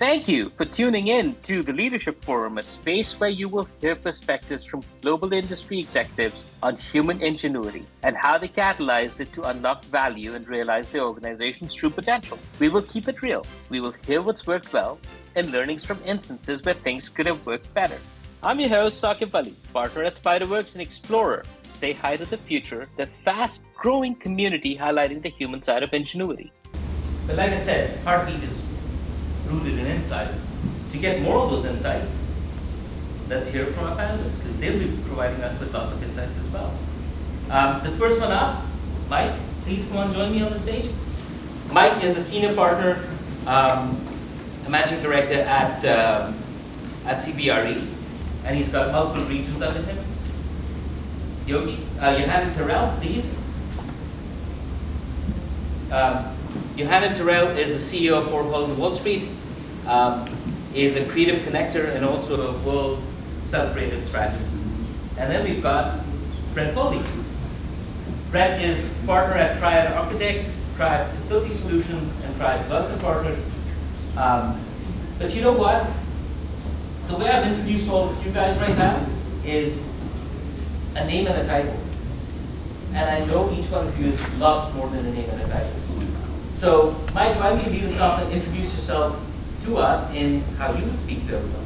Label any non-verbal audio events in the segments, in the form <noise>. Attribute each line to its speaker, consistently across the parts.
Speaker 1: Thank you for tuning in to the Leadership Forum, a space where you will hear perspectives from global industry executives on human ingenuity and how they catalyzed it to unlock value and realize their organization's true potential. We will keep it real. We will hear what's worked well and learnings from instances where things could have worked better. I'm your host, Saquib Vali, partner at Spiderworks and explorer. Say hi to the future, the fast growing community highlighting the human side of ingenuity. But like I said, Heartbeat is rooted in insight. To get more of those insights, let's hear from our panelists because they'll be providing us with lots of insights as well. Um, the first one up, Mike, please come on, join me on the stage. Mike is the senior partner, um, managing director at um, at CBRE, and he's got multiple regions under him. Yogi, uh, Yohannan Terrell, please. Um, Yohannan Terrell is the CEO of 4Holland Wall Street um, is a creative connector and also a world celebrated strategist. And then we've got Brent Foley. Brent is partner at Triad Architects, Triad Facility Solutions, and Triad Development Partners. Um, but you know what? The way I've introduced all of you guys right now is a name and a title. And I know each one of you is lots more than a name and a title. So, Mike, why don't you lead us off and introduce yourself to us in how you would speak to everyone.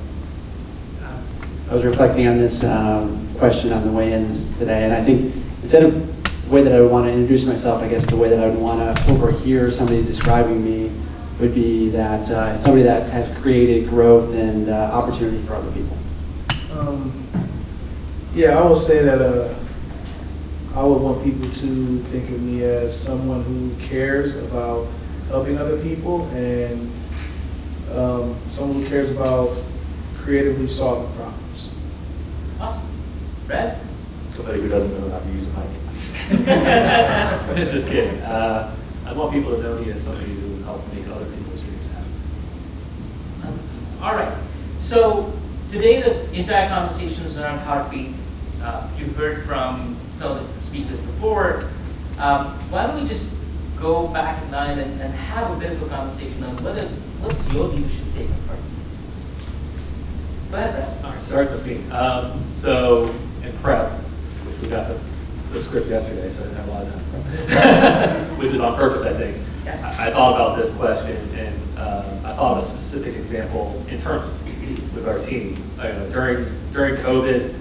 Speaker 2: I was reflecting on this um, question on the way in this today, and I think instead of the way that I would want to introduce myself, I guess the way that I would want to overhear somebody describing me would be that uh, somebody that has created growth and uh, opportunity for other people.
Speaker 3: Um, yeah, I would say that uh, I would want people to think of me as someone who cares about helping other people and um, someone who cares about creatively solving problems.
Speaker 1: Awesome. Brad?
Speaker 4: Somebody who doesn't know how to use a mic. <laughs> Just kidding. Uh, I want people to know me as somebody who help make other people's dreams happen.
Speaker 1: All right. So today the entire conversation is around heartbeat. Uh, you heard from some of the speakers before. Um, why don't we just go back in line and, and have a bit of a conversation on what is what's your leadership take on? Go.
Speaker 4: All right, start with me. Um, so in prep, which we got the, the script yesterday, so I didn't have a lot of time <laughs> which is on purpose, I think.
Speaker 1: Yes.
Speaker 4: I, I thought about this question and um, I thought of a specific example internally with our team. I know, during during COVID,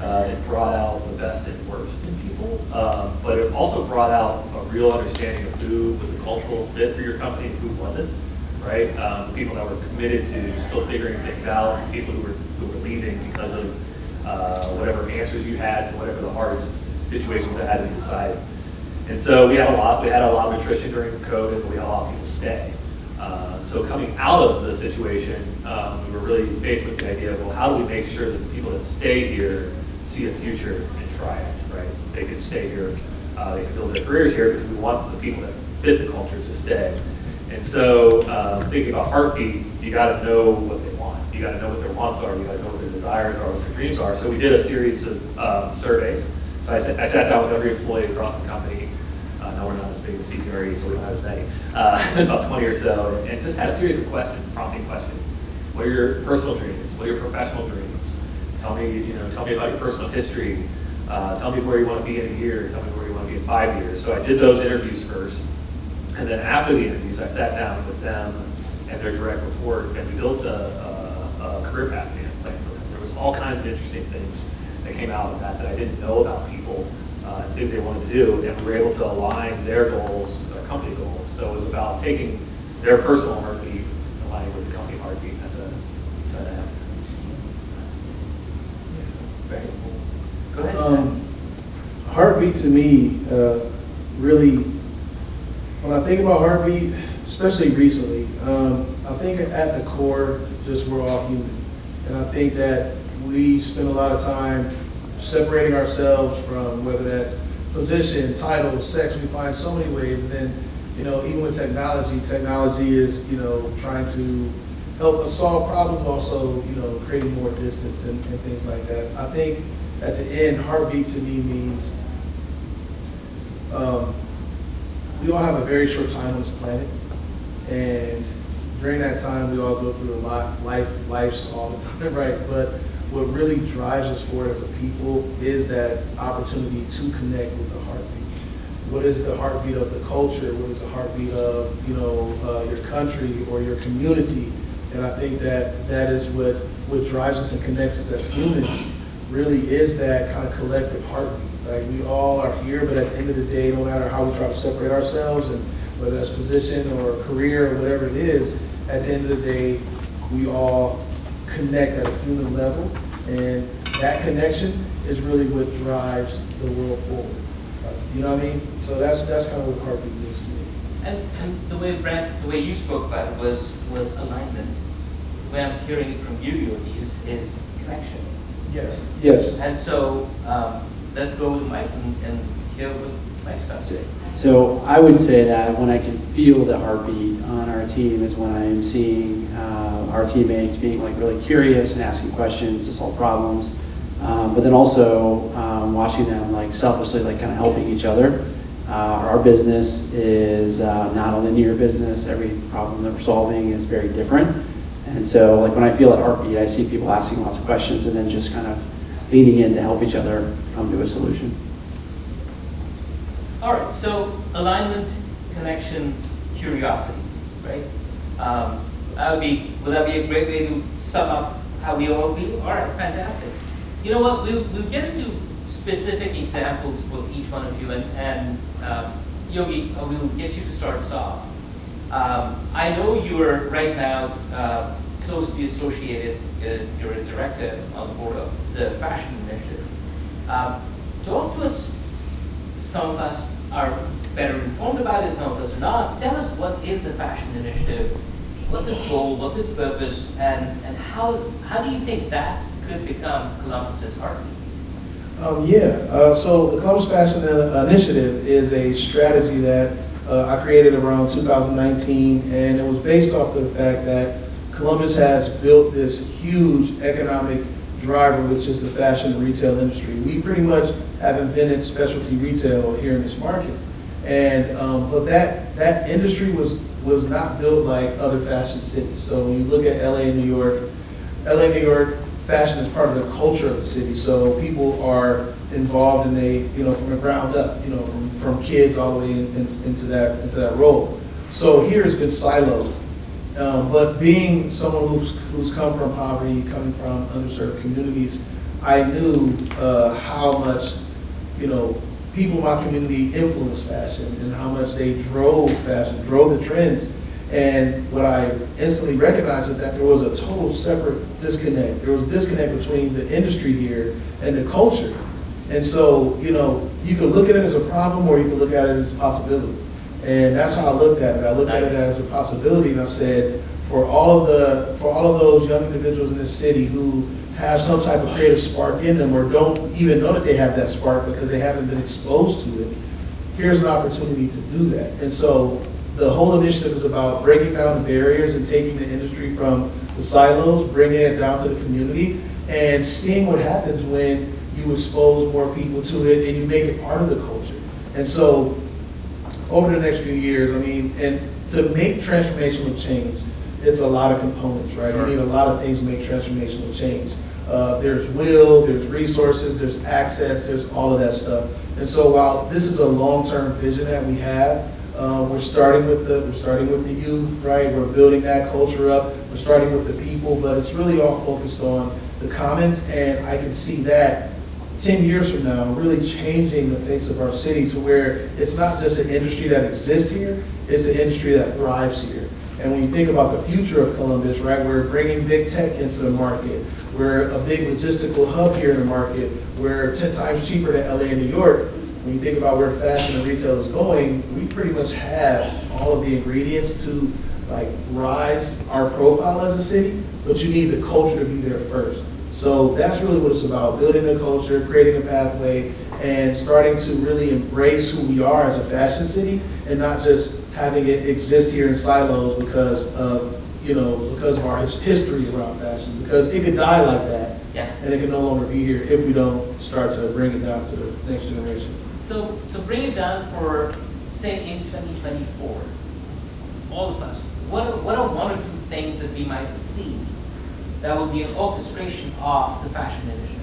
Speaker 4: uh, it brought out the best and worst in people, um, but it also brought out a real understanding of who was a cultural fit for your company and who wasn't right? Um, people that were committed to still figuring things out, people who were, who were leaving because of uh, whatever answers you had to whatever the hardest situations that had to be decided. And so we had a lot, we had a lot of attrition during COVID, and we had a lot of people stay. Uh, so coming out of the situation, um, we were really faced with the idea of, well, how do we make sure that the people that stay here see a future and try it, right? They can stay here, uh, they can build their careers here because we want the people that fit the culture to stay. And so, um, thinking about heartbeat, you got to know what they want. You got to know what their wants are. You got to know what their desires are, what their dreams are. So we did a series of um, surveys. So I, I, sat down with every employee across the company. Uh, no, we're not as big as CBRE, so we don't have as many. Uh, <laughs> about 20 or so, and just had a series of questions, prompting questions. What are your personal dreams? What are your professional dreams? Tell me, you know, tell me about your personal history. Uh, tell me where you want to be in a year. Tell me where you want to be in five years. So I did those interviews first. And then after the interviews, I sat down with them and their direct report, and we built a, a, a career path plan for them. There was all kinds of interesting things that came out of that that I didn't know about people uh, and things they wanted to do, and we were able to align their goals with our company goals. So it was about taking their personal heartbeat, and aligning with the company heartbeat. That's a set of That's
Speaker 1: Yeah, that's very cool. Go ahead.
Speaker 3: Um, heartbeat to me uh, really when I think about heartbeat, especially recently, um, I think at the core, just we're all human. And I think that we spend a lot of time separating ourselves from whether that's position, title, sex, we find so many ways. And then, you know, even with technology, technology is, you know, trying to help us solve problems, also, you know, creating more distance and, and things like that. I think at the end, heartbeat to me means um, we all have a very short time on this planet, and during that time, we all go through a lot, life, life's all the time, <laughs> right? But what really drives us forward as a people is that opportunity to connect with the heartbeat. What is the heartbeat of the culture? What is the heartbeat of, you know, uh, your country or your community? And I think that that is what, what drives us and connects us as humans, really is that kind of collective heartbeat. Like, we all are here, but at the end of the day, no matter how we try to separate ourselves and whether that's position or career or whatever it is, at the end of the day, we all connect at a human level. And that connection is really what drives the world forward. Uh, You know what I mean? So that's, that's kind of what heartbeat means to me.
Speaker 5: And, and the way Brent, the way you spoke about it was, was alignment. The way I'm hearing it from you, Yogi, is, is connection.
Speaker 3: Yes. Yes.
Speaker 5: And so, um, let's go with Mike and, and hear what Mike's got to say.
Speaker 2: So I would say that when I can feel the heartbeat on our team is when I am seeing uh, our teammates being like really curious and asking questions to solve problems. Um, But then also um, watching them like selflessly like kind of helping each other. Uh, Our business is uh, not a linear business. Every problem that we're solving is very different. And so like when I feel that heartbeat, I see people asking lots of questions and then just kind of leaning in to help each other come to a solution.
Speaker 5: All right, so alignment, connection, curiosity, right? Um, that would be, would that be a great way to sum up how we all feel? All right, fantastic. You know what, we'll, we'll get into specific examples for each one of you, and, and um, Yogi, we'll get you to start us off. Um, I know you're right now uh, closely associated, uh, you're a director on the board of the Fashion Initiative. Um, Talk to us some of us are better informed about it, some of us are not. Tell us what is the Fashion Initiative? What's its goal? What's its purpose? And, and how, is, how do you think that could become Columbus's heartbeat?
Speaker 3: Um, yeah, uh, so the Columbus Fashion Initiative is a strategy that uh, I created around 2019, and it was based off the fact that Columbus has built this huge economic driver, which is the fashion and retail industry. We pretty much have invented specialty retail here in this market. And, um, but that, that industry was, was not built like other fashion cities. So when you look at LA and New York, LA, and New York, fashion is part of the culture of the city. So people are involved in a, you know, from the ground up, you know, from, from kids all the way in, in, into that, into that role. So here has been siloed. Um, but being someone who's, who's come from poverty, coming from underserved communities, I knew uh, how much, you know, people in my community influenced fashion and how much they drove fashion, drove the trends. And what I instantly recognized is that there was a total separate disconnect. There was a disconnect between the industry here and the culture. And so, you know, you could look at it as a problem or you could look at it as a possibility. And that's how I looked at it. I looked at it as a possibility and I said, for all of the, for all of those young individuals in this city who have some type of creative spark in them or don't even know that they have that spark because they haven't been exposed to it, here's an opportunity to do that. And so the whole initiative is about breaking down the barriers and taking the industry from the silos, bringing it down to the community, and seeing what happens when you expose more people to it and you make it part of the culture. And so over the next few years, I mean, and to make transformational change, it's a lot of components, right? You need a lot of things to make transformational change. Uh, there's will, there's resources, there's access, there's all of that stuff. And so while this is a long-term vision that we have, uh, we're starting with the we're starting with the youth, right? We're building that culture up. We're starting with the people, but it's really all focused on the commons, and I can see that 10 years from now, really changing the face of our city to where it's not just an industry that exists here, it's an industry that thrives here. And when you think about the future of Columbus, right, we're bringing big tech into the market. We're a big logistical hub here in the market. We're 10 times cheaper than LA and New York. When you think about where fashion and retail is going, we pretty much have all of the ingredients to like rise our profile as a city, but you need the culture to be there first. So that's really what it's about, building a culture, creating a pathway, and starting to really embrace who we are as a fashion city, and not just having it exist here in silos because of, you know, because of our history around fashion. Because it could die like that,
Speaker 5: Yeah.
Speaker 3: and it can no longer be here if we don't start to bring it down to the next generation.
Speaker 5: So, so bring it down for, say, in 2024, all of us, what are, what are one or two things that we might see that will be an orchestration of the fashion industry?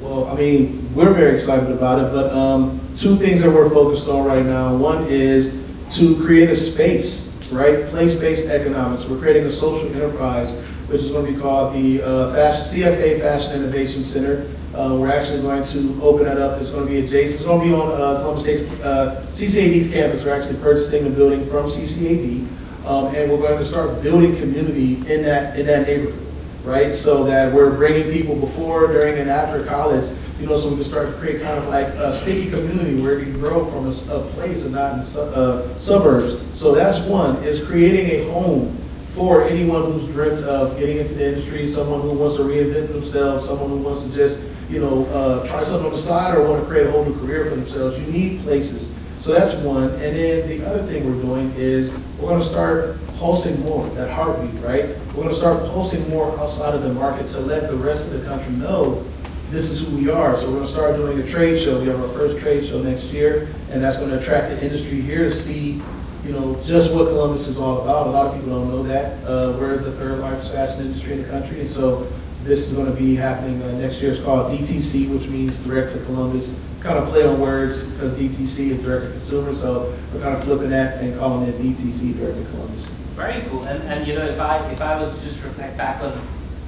Speaker 3: Well, I mean, we're very excited about it, but um, two things that we're focused on right now. One is to create a space, right? Place-based economics. We're creating a social enterprise, which is going to be called the uh, Fashion, CFA Fashion Innovation Center. Uh, we're actually going to open that up. It's going to be adjacent. It's going to be on uh, Columbus State's uh, CCAD's campus. We're actually purchasing the building from CCAD, um, and we're going to start building community in that in that neighborhood right? So that we're bringing people before, during, and after college, you know, so we can start to create kind of like a sticky community where it can grow from a, a place and not in su uh, suburbs. So that's one, is creating a home for anyone who's dreamt of getting into the industry, someone who wants to reinvent themselves, someone who wants to just, you know, uh, try something on the side or want to create a whole new career for themselves. You need places. So that's one. And then the other thing we're doing is we're going to start pulsing more, that heartbeat, right? We're going to start pulsing more outside of the market to let the rest of the country know this is who we are. So we're going to start doing a trade show. We have our first trade show next year, and that's going to attract the industry here to see, you know, just what Columbus is all about. A lot of people don't know that. Uh, we're the third largest fashion industry in the country, and so this is going to be happening uh, next year. It's called DTC, which means Direct to Columbus. Kind of play on words because DTC is direct to consumer, so we're kind of flipping that and calling it DTC, Direct to Columbus.
Speaker 5: Very cool. And, and you know, if I, if I was to just reflect back on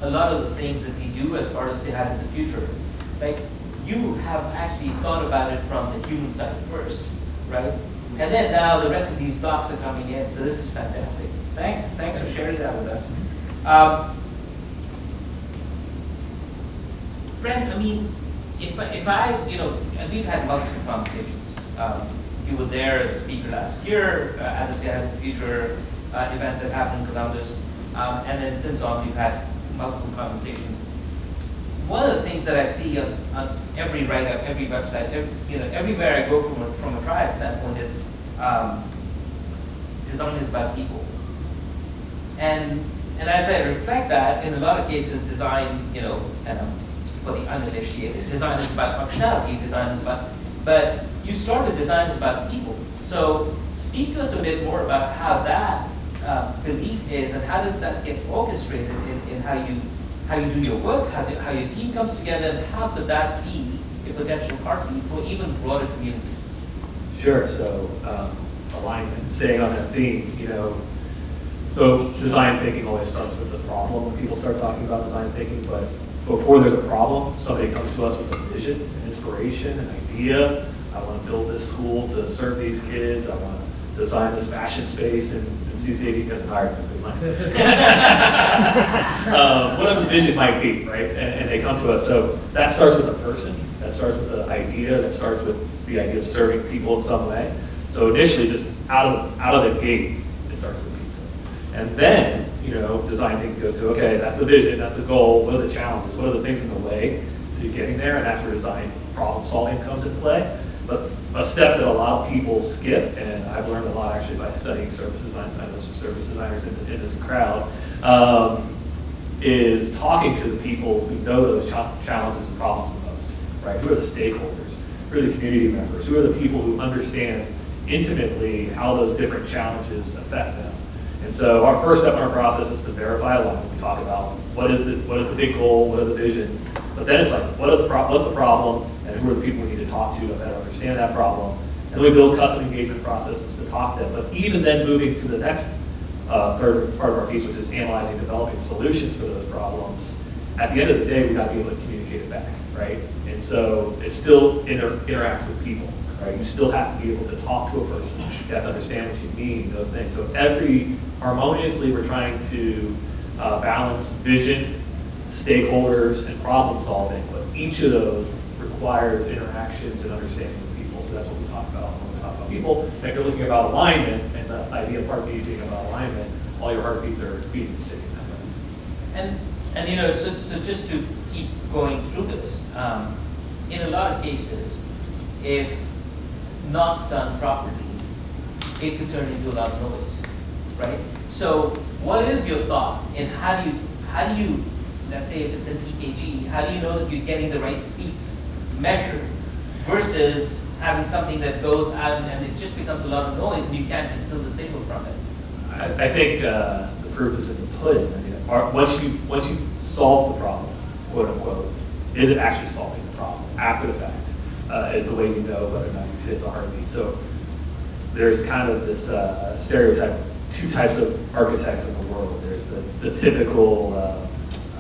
Speaker 5: a lot of the things that we do as far as say in the future, like you have actually thought about it from the human side first, right? And then now the rest of these blocks are coming in, so this is fantastic. Thanks, thanks for sharing that with us. Um, Brent, I mean, if, if I, you know, and we've had multiple conversations. Um, you were there as a speaker last year uh, at the Seattle Future uh, event that happened in Columbus. Um, and then since on, we've had multiple conversations. One of the things that I see on, on every write-up, every website, every, you know, everywhere I go from a, from a triad standpoint, it's um, design is about people. And, and as I reflect that, in a lot of cases, design, you know, um, for the uninitiated, design is about functionality, design is about, but you start started design is about people. So speak to us a bit more about how that uh, belief is and how does that get orchestrated in, in how you how you do your work, how, the, how your team comes together, and how could that be a potential heartbeat for even broader communities?
Speaker 4: Sure. So um, alignment, staying on that theme, you know. So design thinking always starts with the problem when people start talking about design thinking, but before there's a problem, somebody comes to us with a vision, an inspiration, an idea. I want to build this school to serve these kids. I want design this fashion space and CCAD doesn't hire me <laughs> um, whatever the vision might be, right? And, and, they come to us. So that starts with a person. That starts with the idea. That starts with the idea of serving people in some way. So initially, just out of out of the gate, it starts with people. And then, you know, design thinking goes to okay, that's the vision, that's the goal. What are the challenges? What are the things in the way to getting there? And that's where design problem solving comes into play. But a step that a lot of people skip, and I've learned a lot actually by studying service design. Some service designers in, in this crowd, um, is talking to the people who know those ch- challenges and problems the most, right? Who are the stakeholders? Who are the community members? Who are the people who understand intimately how those different challenges affect them? And so our first step in our process is to verify alignment. We talk about what is the what is the big goal, what are the visions, but then it's like what are the pro- what's the problem, and who are the people we need to talk to to better understand that problem. And we build custom engagement processes to talk to them. But even then moving to the next uh, third part of our piece, which is analyzing, developing solutions for those problems, at the end of the day, we've got to be able to communicate it back, right? And so it still inter- interacts with people, right? You still have to be able to talk to a person. You have to understand what you mean, those things. So every, harmoniously, we're trying to uh, balance vision, stakeholders, and problem solving, but each of those requires interactions and understanding with people. So that's what we talk about when we talk about people. And if you're looking about alignment, and the idea of B being about alignment, all your heartbeats are beating the same
Speaker 5: And and you know, so so just to keep going through this, um, in a lot of cases, if not done properly, it could turn into a lot of noise, right? So what is your thought and how do you how do you let's say if it's an EKG, how do you know that you're getting the right beats measured versus having something that goes out and it just becomes a lot of noise and you can't distill the signal from it.
Speaker 4: I, I think uh, the proof is in the pudding. I mean, are, once you once you solve the problem, quote unquote, is it actually solving the problem after the fact? Uh, is the way you know whether or not you hit the heartbeat. So there's kind of this uh, stereotype, two types of architects in the world. There's the, the typical uh,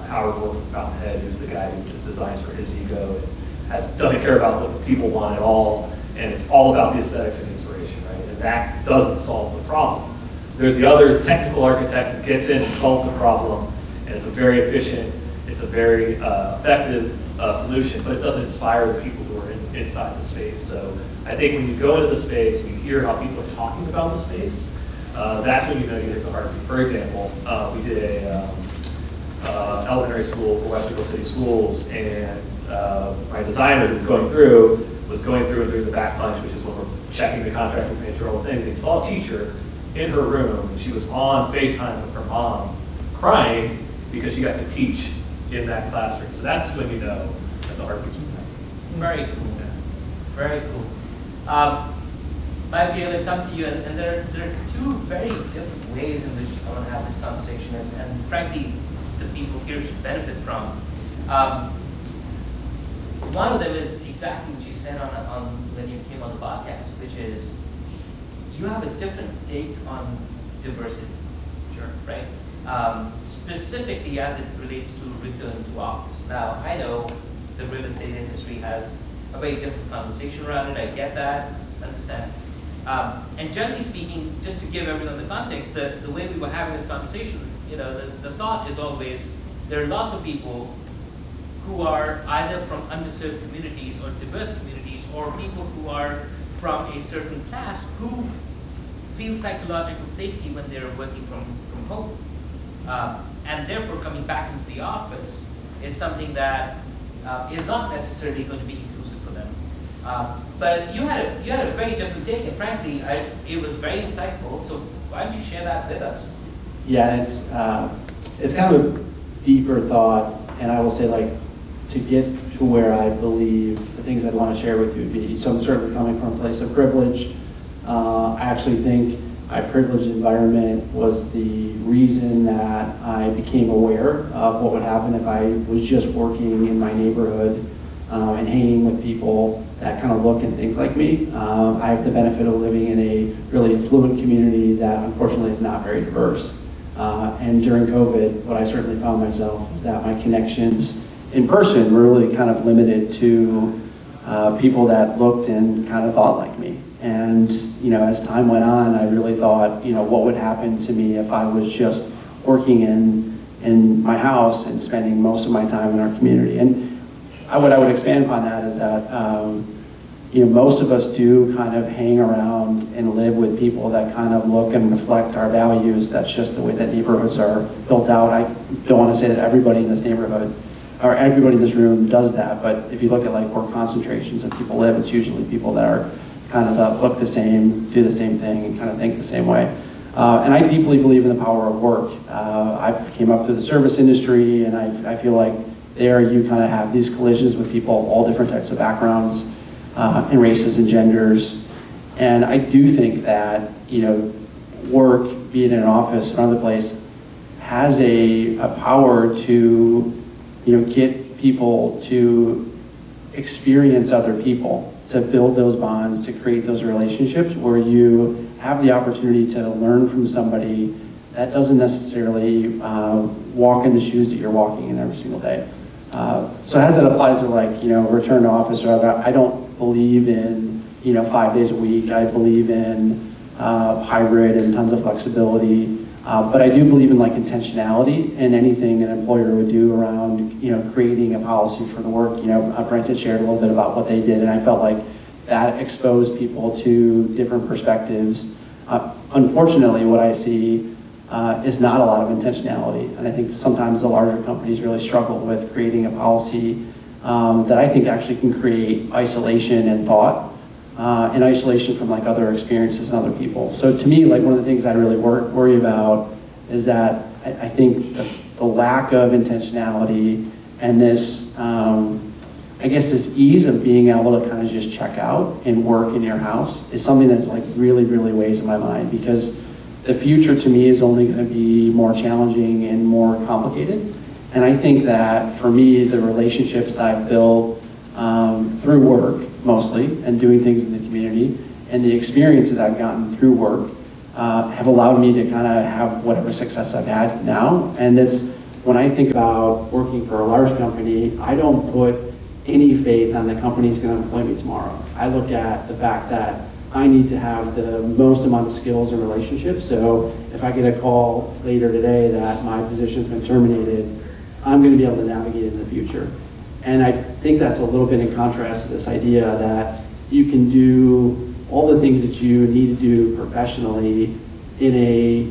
Speaker 4: Howard Wolf Fountainhead, who's the guy who just designs for his ego and has, doesn't care about what the people want at all, and it's all about the aesthetics and inspiration, right? And that doesn't solve the problem. There's the other technical architect that gets in and solves the problem, and it's a very efficient, it's a very uh, effective uh, solution, but it doesn't inspire the people who inside the space. So I think when you go into the space, and you hear how people are talking about the space, uh, that's when you know you hit the heartbeat. For example, uh, we did a um, uh, elementary school for West Western City Schools, and uh, my designer who was going through was going through and doing the back punch, which is when we're checking the contract and the things. He saw a teacher in her room, and she was on FaceTime with her mom, crying because she got to teach in that classroom. So that's when you know that the heartbeat's
Speaker 5: cool. Very cool. Um, might be able to come to you, and, and there, there are two very different ways in which I want to have this conversation, and, and frankly, the people here should benefit from. Um, one of them is exactly what you said on, on when you came on the podcast, which is you have a different take on diversity. Sure. Right? Um, specifically as it relates to return to office. Now, I know the real estate industry has a very different conversation around it. I get that, understand. Um, and generally speaking, just to give everyone the context, the, the way we were having this conversation, you know, the, the thought is always there are lots of people who are either from underserved communities or diverse communities or people who are from a certain class who feel psychological safety when they're working from, from home. Uh, and therefore coming back into the office is something that uh, is not necessarily going to be. Uh, but you had a, you had a very different take, and frankly, I, it was very insightful. So why don't you share that with us?
Speaker 2: Yeah, it's uh, it's kind of a deeper thought, and I will say like to get to where I believe the things I'd want to share with you would be. So I'm certainly coming from a place of privilege. Uh, I actually think my privileged environment was the reason that I became aware of what would happen if I was just working in my neighborhood uh, and hanging with people that kind of look and think like me. Uh, I have the benefit of living in a really affluent community that unfortunately is not very diverse. Uh, and during COVID, what I certainly found myself is that my connections in person were really kind of limited to uh, people that looked and kind of thought like me. And you know, as time went on, I really thought, you know, what would happen to me if I was just working in in my house and spending most of my time in our community. And I, what I would expand upon that is that, um, you know, most of us do kind of hang around and live with people that kind of look and reflect our values. That's just the way that neighborhoods are built out. I don't want to say that everybody in this neighborhood or everybody in this room does that, but if you look at like where concentrations of people live, it's usually people that are kind of the, look the same, do the same thing, and kind of think the same way. Uh, and I deeply believe in the power of work. Uh, I came up through the service industry, and I, I feel like there you kind of have these collisions with people of all different types of backgrounds uh, and races and genders. And I do think that, you know, work, be it in an office or another place, has a, a power to, you know, get people to experience other people to build those bonds, to create those relationships where you have the opportunity to learn from somebody that doesn't necessarily uh, walk in the shoes that you're walking in every single day. Uh, so as it applies to like, you know, return to office or other, I don't believe in, you know, five days a week. I believe in uh, hybrid and tons of flexibility. Uh, but I do believe in like intentionality in anything an employer would do around, you know, creating a policy for the work. You know, uh, Brent had shared a little bit about what they did, and I felt like that exposed people to different perspectives. Uh, unfortunately, what I see uh, is not a lot of intentionality, and I think sometimes the larger companies really struggle with creating a policy um, that I think actually can create isolation and thought uh, in isolation from like other experiences and other people. So to me, like one of the things I really wor- worry about is that I, I think the, the, lack of intentionality and this, um, I guess this ease of being able to kind of just check out and work in your house is something that's like really, really weighs in my mind because the future to me is only going to be more challenging and more complicated. And I think that for me, the relationships that I've built um, through work mostly and doing things in the community and the experiences I've gotten through work uh, have allowed me to kind of have whatever success I've had now. And it's when I think about working for a large company, I don't put any faith on the company's going to employ me tomorrow. I look at the fact that I need to have the most amount of skills and relationships. So if I get a call later today that my position's been terminated, I'm going to be able to navigate in the future. And I think that's a little bit in contrast to this idea that you can do all the things that you need to do professionally in a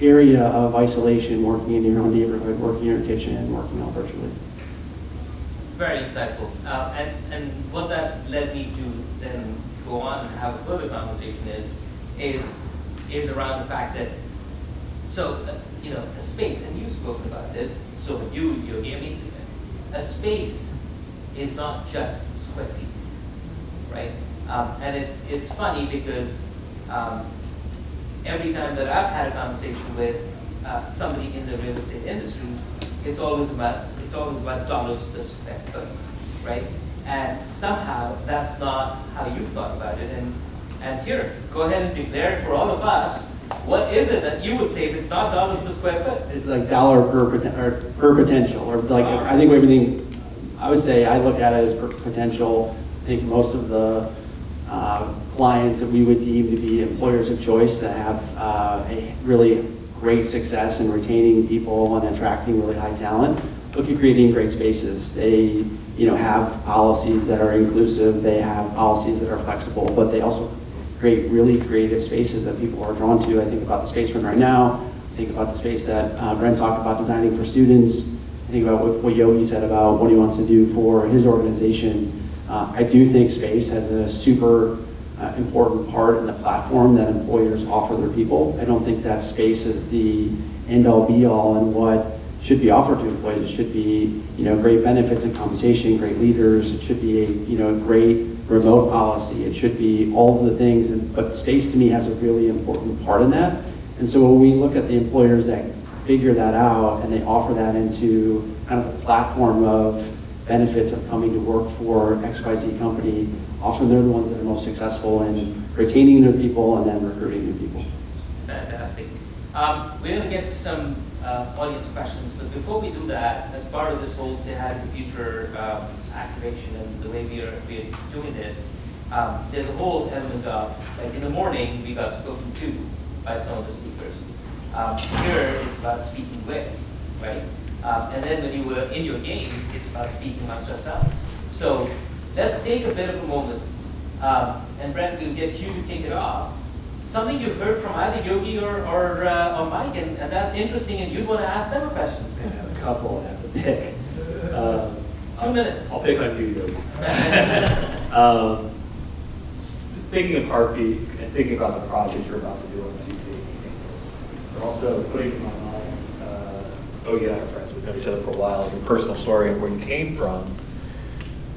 Speaker 2: area of isolation, working in your own neighborhood, working in your kitchen, working all virtually.
Speaker 5: Very insightful. Uh, and, and what that led me to then go on and have a further conversation is, is, is around the fact that, so, uh, you know, a space, and you've spoken about this, so you, Yogi, I mean, a space is not just square feet, right? Um, and it's, it's funny because um, every time that I've had a conversation with uh, somebody in the real estate industry, it's always about it's always about dollars per square foot, right? And somehow that's not how you thought about it. And and here, go ahead and declare it for all of us. What is it that you would say if it's not dollars per square foot?
Speaker 2: It's like dollar per, or per potential, or like, I think everything, I would say, I look at it as per potential. I think most of the uh, clients that we would deem to be employers of choice that have uh, a really great success in retaining people and attracting really high talent, look at creating great spaces. They, you know, have policies that are inclusive, they have policies that are flexible, but they also create really creative spaces that people are drawn to. I think about the space we're in right now. I think about the space that uh, Brent talked about designing for students. I think about what, what Yogi said about what he wants to do for his organization. Uh, I do think space has a super uh, important part in the platform that employers offer their people. I don't think that space is the end-all be-all and what should be offered to employees. It should be, you know, great benefits and compensation, great leaders. It should be a, you know, great remote policy. It should be all of the things. And, but space to me has a really important part in that. And so when we look at the employers that figure that out and they offer that into kind of a platform of benefits of coming to work for XYZ company, often they're the ones that are most successful in retaining their people and then recruiting new people.
Speaker 5: Fantastic. Um, we're going to get to some uh, audience questions, but before we do that, as part of this whole Say Hi the Future um, activation and the way we are, we are doing this, um, there's a whole element of, like in the morning, we got spoken to by some of the speakers. Um, here, it's about speaking with, right? Um, and then when you were in your games, it's about speaking amongst yourselves. So let's take a bit of a moment, um, and Brent, we'll get you to kick it off. Something you've heard from either Yogi or, or, uh, or Mike, and, and that's interesting, and you'd want to ask them a question.
Speaker 4: I have a couple I have to pick. <laughs> Um,
Speaker 5: Two minutes.
Speaker 4: I'll pick on you, Yogi. <laughs> Um, Thinking of Heartbeat and thinking about the project you're about to do on CC but also putting in my mind, uh, oh yeah, our friends, we've known each other for a while, your personal story and where you came from,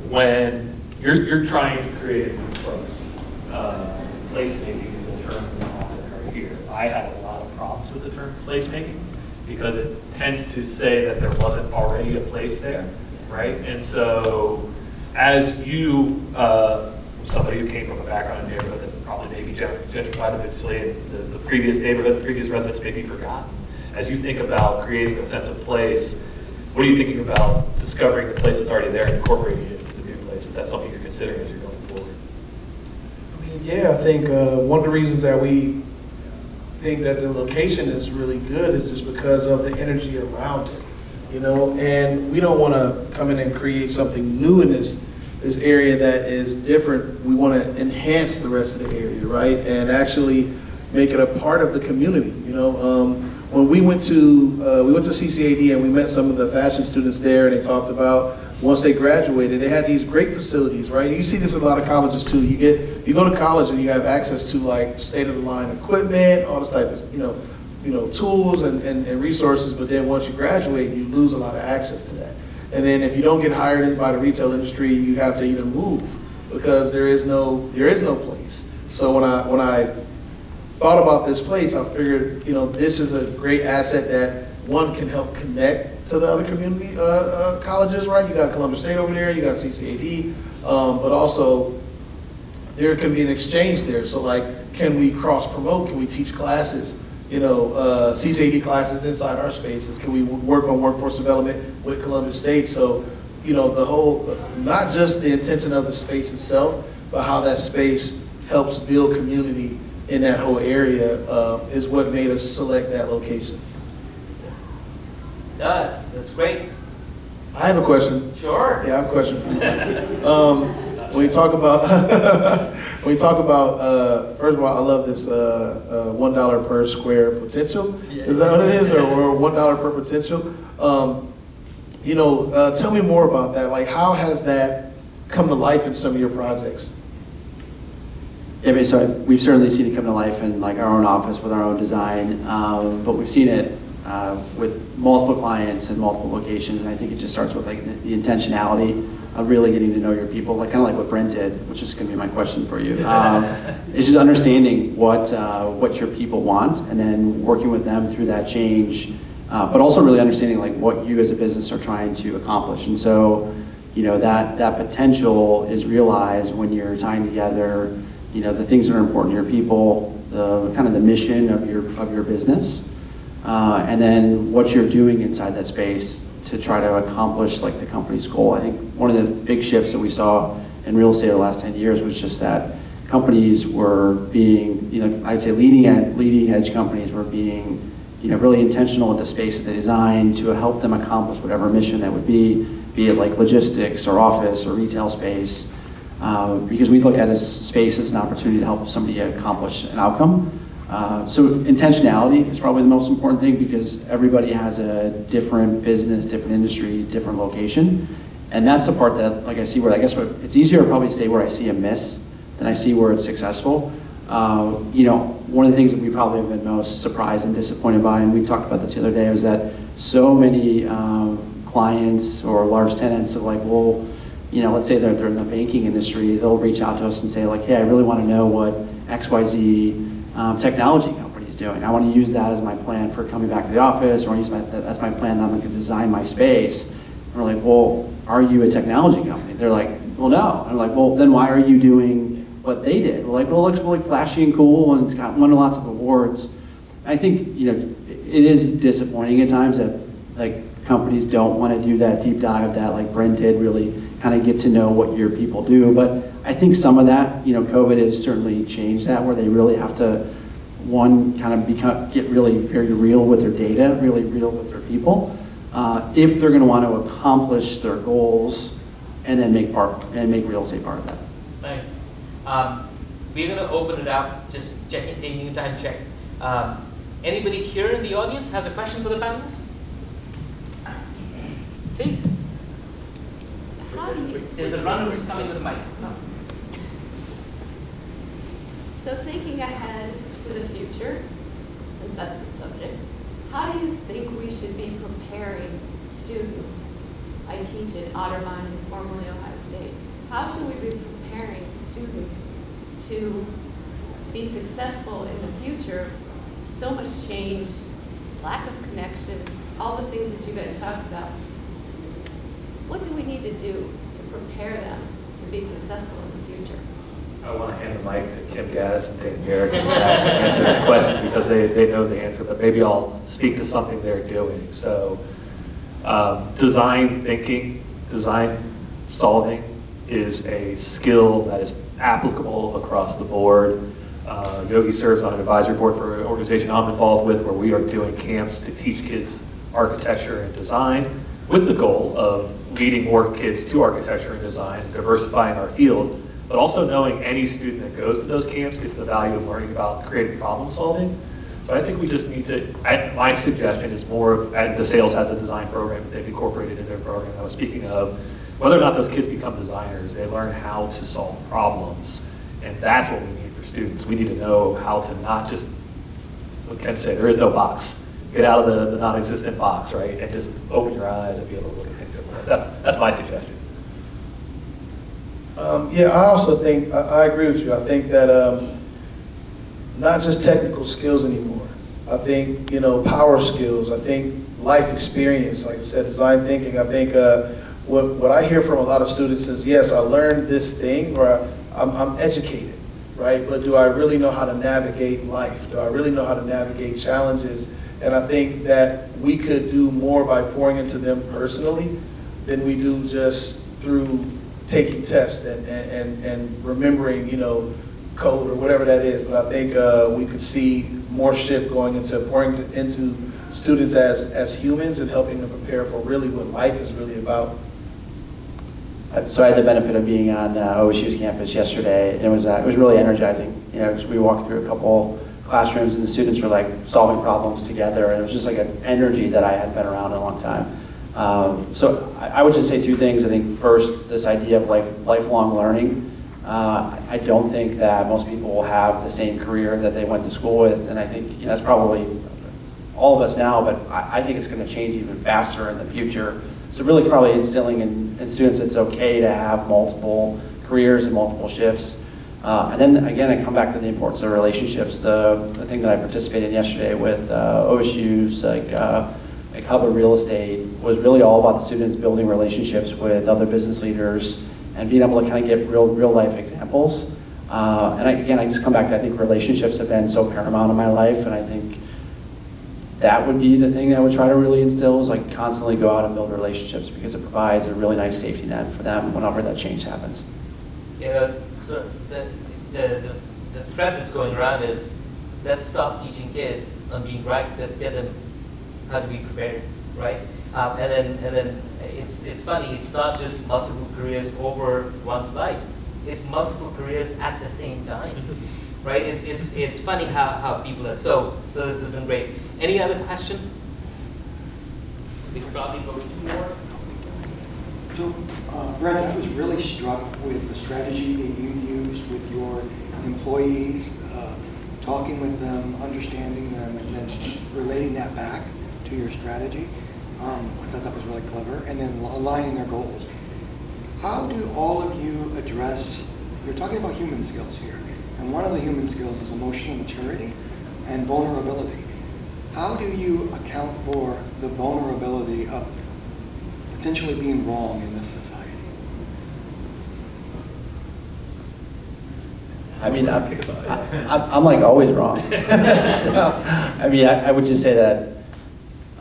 Speaker 4: when you're, you're trying to create a new place. Uh, Placemaking is term heard here. I had a lot of problems with the term placemaking because it tends to say that there wasn't already a place there, right? And so as you, uh, somebody who came from a background in neighborhood that probably maybe gentrified eventually, and the, the previous neighborhood, the previous residents may be forgotten. As you think about creating a sense of place, what are you thinking about discovering the place that's already there and incorporating it into the new place? Is that something you're considering as you're going
Speaker 3: yeah, I think uh, one of the reasons that we think that the location is really good is just because of the energy around it, you know. And we don't want to come in and create something new in this this area that is different. We want to enhance the rest of the area, right? And actually make it a part of the community. You know, um, when we went to uh, we went to CCAD and we met some of the fashion students there, and they talked about once they graduated, they had these great facilities, right? You see this in a lot of colleges too. You get you go to college and you have access to like state of the line equipment, all this type of you know you know tools and, and, and resources. But then once you graduate, you lose a lot of access to that. And then if you don't get hired by the retail industry, you have to either move because there is no there is no place. So when I when I thought about this place, I figured, you know, this is a great asset that one can help connect to the other community uh, uh, colleges, right? You got Columbus State over there, you got CCAD, um, but also there can be an exchange there. So like, can we cross promote? Can we teach classes? You know, uh, CCAD classes inside our spaces. Can we work on workforce development with Columbus State? So, you know, the whole, not just the intention of the space itself, but how that space helps build community in that whole area uh, is what made us select that location.
Speaker 5: That's, that's great.
Speaker 3: I have a question.
Speaker 5: Sure.
Speaker 3: Yeah, I have a question for you. Um, when you talk about, <laughs> when you talk about, uh, first of all, I love this, uh, uh, one dollar per square potential. Is that what it is, or, or one dollar per potential? Um, you know, uh, tell me more about that. Like, how has that come to life in some of your projects?
Speaker 2: Yeah, I mean, so we've certainly seen it come to life in like our own office with our own design, um, but we've seen it uh, with multiple clients and multiple locations, and I think it just starts with like the the intentionality of really getting to know your people, like kind of like what Brent did, which is going to be my question for you. <laughs> Um, it's just understanding what uh, what your people want, and then working with them through that change, uh, but also really understanding like what you as a business are trying to accomplish, and so you know that that potential is realized when you're tying together you know, the things that are important to your people, the kind of the mission of your, of your business, uh, and then what you're doing inside that space to try to accomplish like the company's goal. I think one of the big shifts that we saw in real estate the last 10 years was just that companies were being, you know, I'd say leading ed, leading edge companies were being, you know, really intentional with the space that they designed to help them accomplish whatever mission that would be, be it like logistics or office or retail space uh, because we look at it as space as an opportunity to help somebody accomplish an outcome. Uh, so intentionality is probably the most important thing because everybody has a different business, different industry, different location. And that's the part that, like I see where, I guess what, it's easier to probably say where I see a miss than I see where it's successful. Uh, you know, one of the things that we probably have been most surprised and disappointed by, and we talked about this the other day, was that so many um, clients or large tenants are like, well, you know, let's say they're, they're in the banking industry, they'll reach out to us and say like, hey, I really want to know what XYZ um, technology company is doing. I want to use that as my plan for coming back to the office, or use my, that's my plan that I'm going to design my space. And we're like, well, are you a technology company? They're like, well, no. I'm like, well, then why are you doing what they did? We're like, well, it looks really flashy and cool, and it's got won lots of awards. I think, you know, it is disappointing at times that like companies don't want to do that deep dive that like Brent did really kind of get to know what your people do. But I think some of that, you know, COVID has certainly changed that where they really have to, one, kind of become, get really very real with their data, really real with their people, uh, if they're going to want to accomplish their goals and then make part, and make real estate part of that.
Speaker 5: Thanks. Um, we're gonna open it up, just checking, taking a time check. Um, anybody here in the audience has a question for the panelists? Please.
Speaker 6: How do you,
Speaker 5: There's a runner who's coming with a mic.
Speaker 6: So thinking ahead to the future, since that's the subject, how do you think we should be preparing students? I teach at Otterbein and formerly Ohio State. How should we be preparing students to be successful in the future? So much change, lack of connection, all the things that you guys talked about. What do we need to do to prepare them to be successful?
Speaker 4: I want to hand the mic to Kim Gaddis and Dan Garrett to answer that question because they, they know the answer, but maybe I'll speak to something they're doing. So, um, design thinking, design solving is a skill that is applicable across the board. Uh, Yogi serves on an advisory board for an organization I'm involved with where we are doing camps to teach kids architecture and design with the goal of leading more kids to architecture and design, diversifying our field, but also knowing any student that goes to those camps gets the value of learning about creative problem solving. So I think we just need to, I- my suggestion is more of, the sales has a design program that they've incorporated in their program I was speaking of, whether or not those kids become designers, they learn how to solve problems. And that's what we need for students. We need to know how to not just, what Ken say, there is no box. Get out of the, the non-existent box, right? And just open your eyes and be able to look at things differently. That's, that's my suggestion.
Speaker 3: Um, yeah, I also think, I, I agree with you. I think that, um, not just technical skills anymore. I think, you know, power skills, I think life experience, like I said, design thinking. I think uh, what, what I hear from a lot of students is, yes, I learned this thing or I, I'm, I'm educated, right? But do I really know how to navigate life? Do I really know how to navigate challenges? And I think that we could do more by pouring into them personally than we do just through taking tests and, and, and remembering, you know, code or whatever that is. But I think uh, we could see more shift going into pouring to, into students as, as humans and helping them prepare for really what life is really about.
Speaker 2: So I had the benefit of being on uh, OSU's campus yesterday, and it was, uh, it was really energizing. You know, we walked through a couple classrooms, and the students were like solving problems together, and it was just like an energy that I hadn't been around in a long time. Um, So I I would just say two things. I think first, this idea of life, lifelong learning. Uh, I don't think that most people will have the same career that they went to school with, and I think you know, that's probably all of us now, but I, I think it's going to change even faster in the future. So really probably instilling in, in students it's okay to have multiple careers and multiple shifts. Uh, and then again, I come back to the importance of relationships. The, the thing that I participated in yesterday with uh, OSU's like, uh, like Hub of Real Estate was really all about the students building relationships with other business leaders and being able to kind of get real, real life examples. Uh, and I, again, I just come back to I think relationships have been so paramount in my life, and I think that would be the thing that I would try to really instill is like constantly go out and build relationships because it provides a really nice safety net for them whenever that change happens.
Speaker 5: Yeah, so the, the, the, thread that's going around is let's stop teaching kids on being right. Let's get them how to be prepared, right? Um, and then and then it's it's funny. It's not just multiple careers over one's life. It's multiple careers at the same time, <laughs> right? It's it's it's funny how, how people are. So so this has been great. Any other question? We could probably go two more.
Speaker 7: So, uh, Brent, I was really struck with the strategy that you used with your employees, uh, talking with them, understanding them, and then relating that back your strategy. Um, I thought that was really clever, and then aligning their goals. How do all of you address, you're talking about human skills here, and one of the human skills is emotional maturity and vulnerability. How do you account for the vulnerability of potentially being wrong in this society?
Speaker 2: I mean, I'm, I'm, I'm like always wrong. <laughs> so, I mean, I, I would just say that,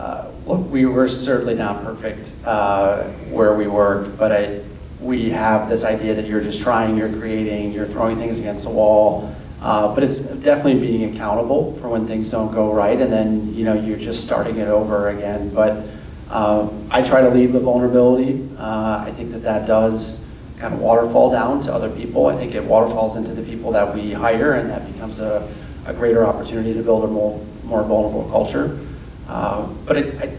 Speaker 2: uh, look, we were certainly not perfect uh, where we work, but I, we have this idea that you're just trying, you're creating, you're throwing things against the wall. Uh, but it's definitely being accountable for when things don't go right, and then you know you're just starting it over again. But um, I try to lead with vulnerability. Uh, I think that that does kind of waterfall down to other people. I think it waterfalls into the people that we hire, and that becomes a, a greater opportunity to build a more, more vulnerable culture. Uh, but it, I,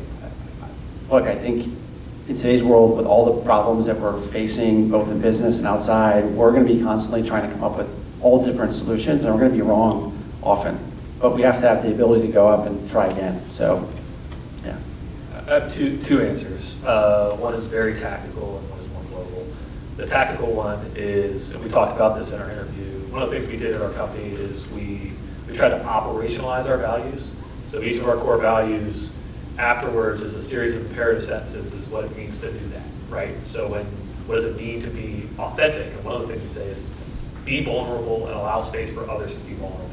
Speaker 2: look, I think in today's world, with all the problems that we're facing, both in business and outside, we're going to be constantly trying to come up with all different solutions, and we're going to be wrong often. But we have to have the ability to go up and try again. So, yeah.
Speaker 4: I have two, two answers. Uh, one is very tactical and one is more global. The tactical one is, and we talked about this in our interview, one of the things we did at our company is we, we tried to operationalize our values. So each of our core values afterwards is a series of imperative sentences is what it means to do that, right? So when, what does it mean to be authentic? And one of the things we say is be vulnerable and allow space for others to be vulnerable.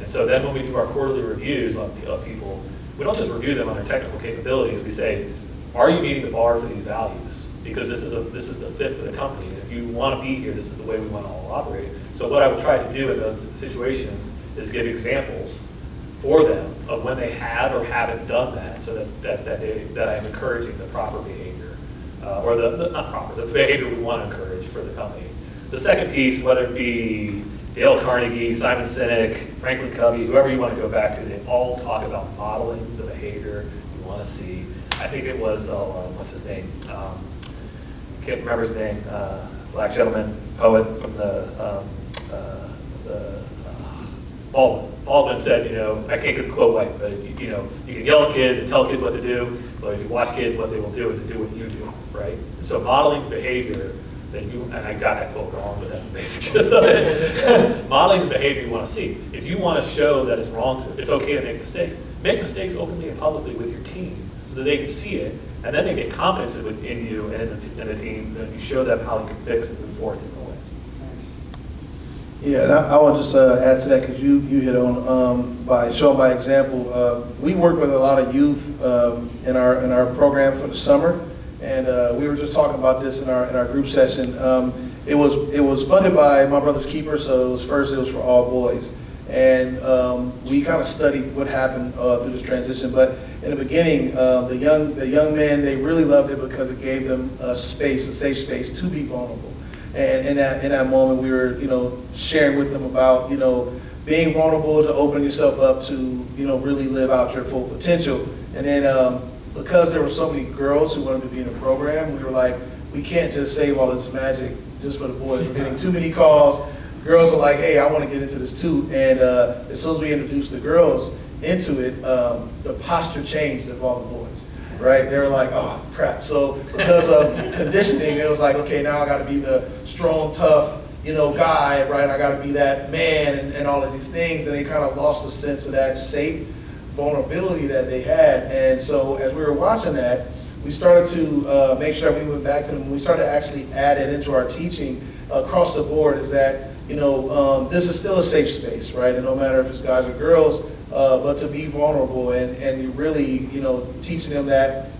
Speaker 4: And so then when we do our quarterly reviews on, of people, we don't just review them on their technical capabilities. We say, are you meeting the bar for these values? Because this is a this is the fit for the company. And if you want to be here, this is the way we want to all operate. So what I would try to do in those situations is give examples for them of when they have or haven't done that, so that that that, they, that I'm encouraging the proper behavior, uh, or the, the not proper the behavior we want to encourage for the company. The second piece, whether it be Dale Carnegie, Simon Sinek, Franklin Covey, whoever you want to go back to, they all talk about modeling the behavior you want to see. I think it was, uh, what's his name? Um, can't remember his name. Uh, black gentleman, poet from the, um, uh, the Baldwin. Said, you know, I can't get the quote right, but you, you know, you can yell at kids and tell kids what to do, but if you watch kids, what they will do is to do what you do, right? So modeling behavior then you, and I got that quote wrong, but that's the basic of it. <laughs> Modeling the behavior you want to see. If you want to show that it's wrong, to, it's okay to make mistakes, make mistakes openly and publicly with your team so that they can see it, and then they get confidence in you and in the, in the team, that you show them how you can fix it and move forward.
Speaker 3: Yeah, and I, I will just uh, add to that because you, you hit on um, by showing by example. Uh, we work with a lot of youth um, in our in our program for the summer, and uh, we were just talking about this in our in our group session. Um, it was it was funded by my brother's keeper, so it was first it was for all boys, and um, we kind of studied what happened uh, through this transition. But in the beginning, uh, the young the young men they really loved it because it gave them a space, a safe space to be vulnerable. And in that, in that moment, we were, you know, sharing with them about, you know, being vulnerable to open yourself up to, you know, really live out your full potential. And then um, because there were so many girls who wanted to be in the program, we were like, we can't just save all this magic just for the boys. We're getting too many calls. Girls are like, hey, I want to get into this too. And uh, as soon as we introduced the girls into it, um, the posture changed of all the boys right? They were like, oh crap. So because of conditioning, it was like, okay, now I got to be the strong, tough, you know, guy, right? I got to be that man and, and all of these things. And they kind of lost the sense of that safe vulnerability that they had. And so as we were watching that, we started to uh, make sure we went back to them. We started to actually add it into our teaching across the board is that, you know, um, this is still a safe space, right? And no matter if it's guys or girls, uh, but to be vulnerable and, and you really, you know, teaching them that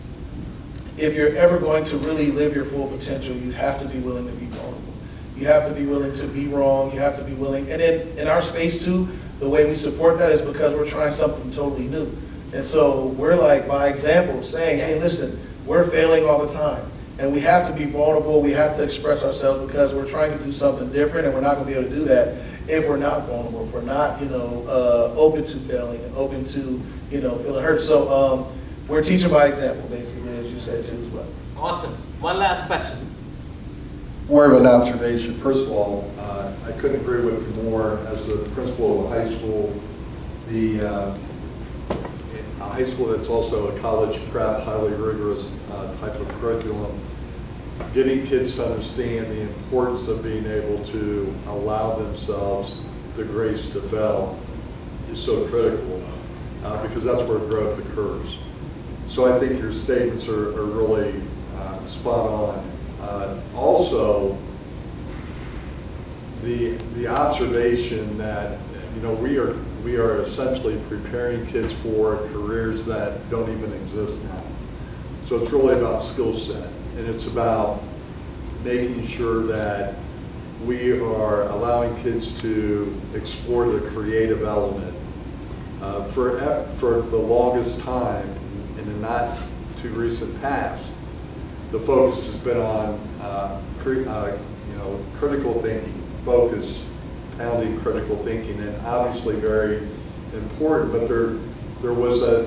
Speaker 3: if you're ever going to really live your full potential, you have to be willing to be vulnerable. You have to be willing to be wrong. You have to be willing. And in, in our space too, the way we support that is because we're trying something totally new. And so we're like, by example, saying, hey, listen, we're failing all the time. And we have to be vulnerable. We have to express ourselves because we're trying to do something different and we're not going to be able to do that if we're not vulnerable, if we're not, you know, uh, open to failing and open to, you know, feeling hurt. So um, we're teaching by example, basically, as you said too as well.
Speaker 5: Awesome. One last question.
Speaker 8: More of an observation. First of all, uh, I couldn't agree with you more. As the principal of a high school, the uh, a high school that's also a college prep, highly rigorous uh, type of curriculum, getting kids to understand the importance of being able to allow themselves the grace to fail is so critical uh, because that's where growth occurs. So I think your statements are, are really uh, spot on. Uh, also, the the observation that you know we are we are essentially preparing kids for careers that don't even exist now. So it's really about skill set and it's about making sure that we are allowing kids to explore the creative element. Uh, for, for the longest time, in the not too recent past, the focus has been on uh, uh, you know, critical thinking, focus, pounding critical thinking, and obviously very important, but there, there was a,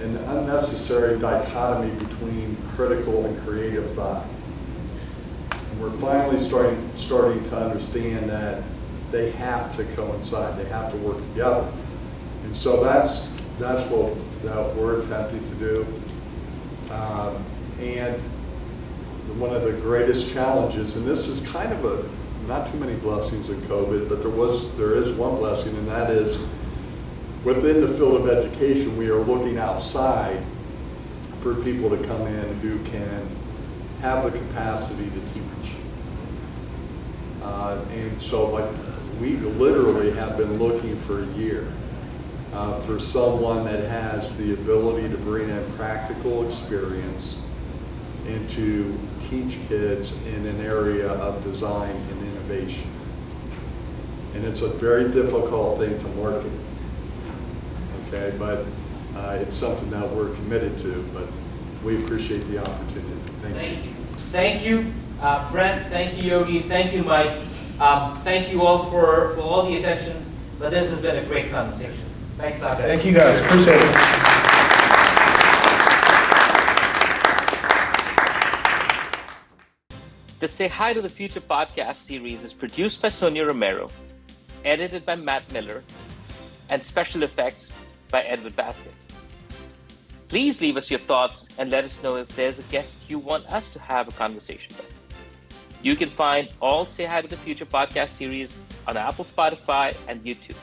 Speaker 8: an unnecessary dichotomy between critical and creative thought. And we're finally starting, starting to understand that they have to coincide, they have to work together. And so that's, that's what that we're attempting to do. Um, and one of the greatest challenges, and this is kind of a, not too many blessings in COVID, but there was, there is one blessing, and that is within the field of education, we are looking outside for people to come in who can have the capacity to teach. Uh, and so like we literally have been looking for a year uh, for someone that has the ability to bring in practical experience and to teach kids in an area of design and innovation. And it's a very difficult thing to market okay? But uh, it's something that we're committed to, but we appreciate the opportunity. Thank,
Speaker 5: thank you. Thank you, uh, Brent. Thank you, Yogi. Thank you, Mike. Um, thank you all for, for all the attention, but this has been a great conversation. Thanks a lot,
Speaker 3: guys. Thank you, guys. Appreciate it.
Speaker 1: The Say Hi to the Future podcast series is produced by Sonia Romero, edited by Matt Miller, and special effects by Edward Vasquez. Please leave us your thoughts and let us know if there's a guest you want us to have a conversation with.
Speaker 5: You can find all Say Hi to the Future podcast series on Apple, Spotify, and YouTube.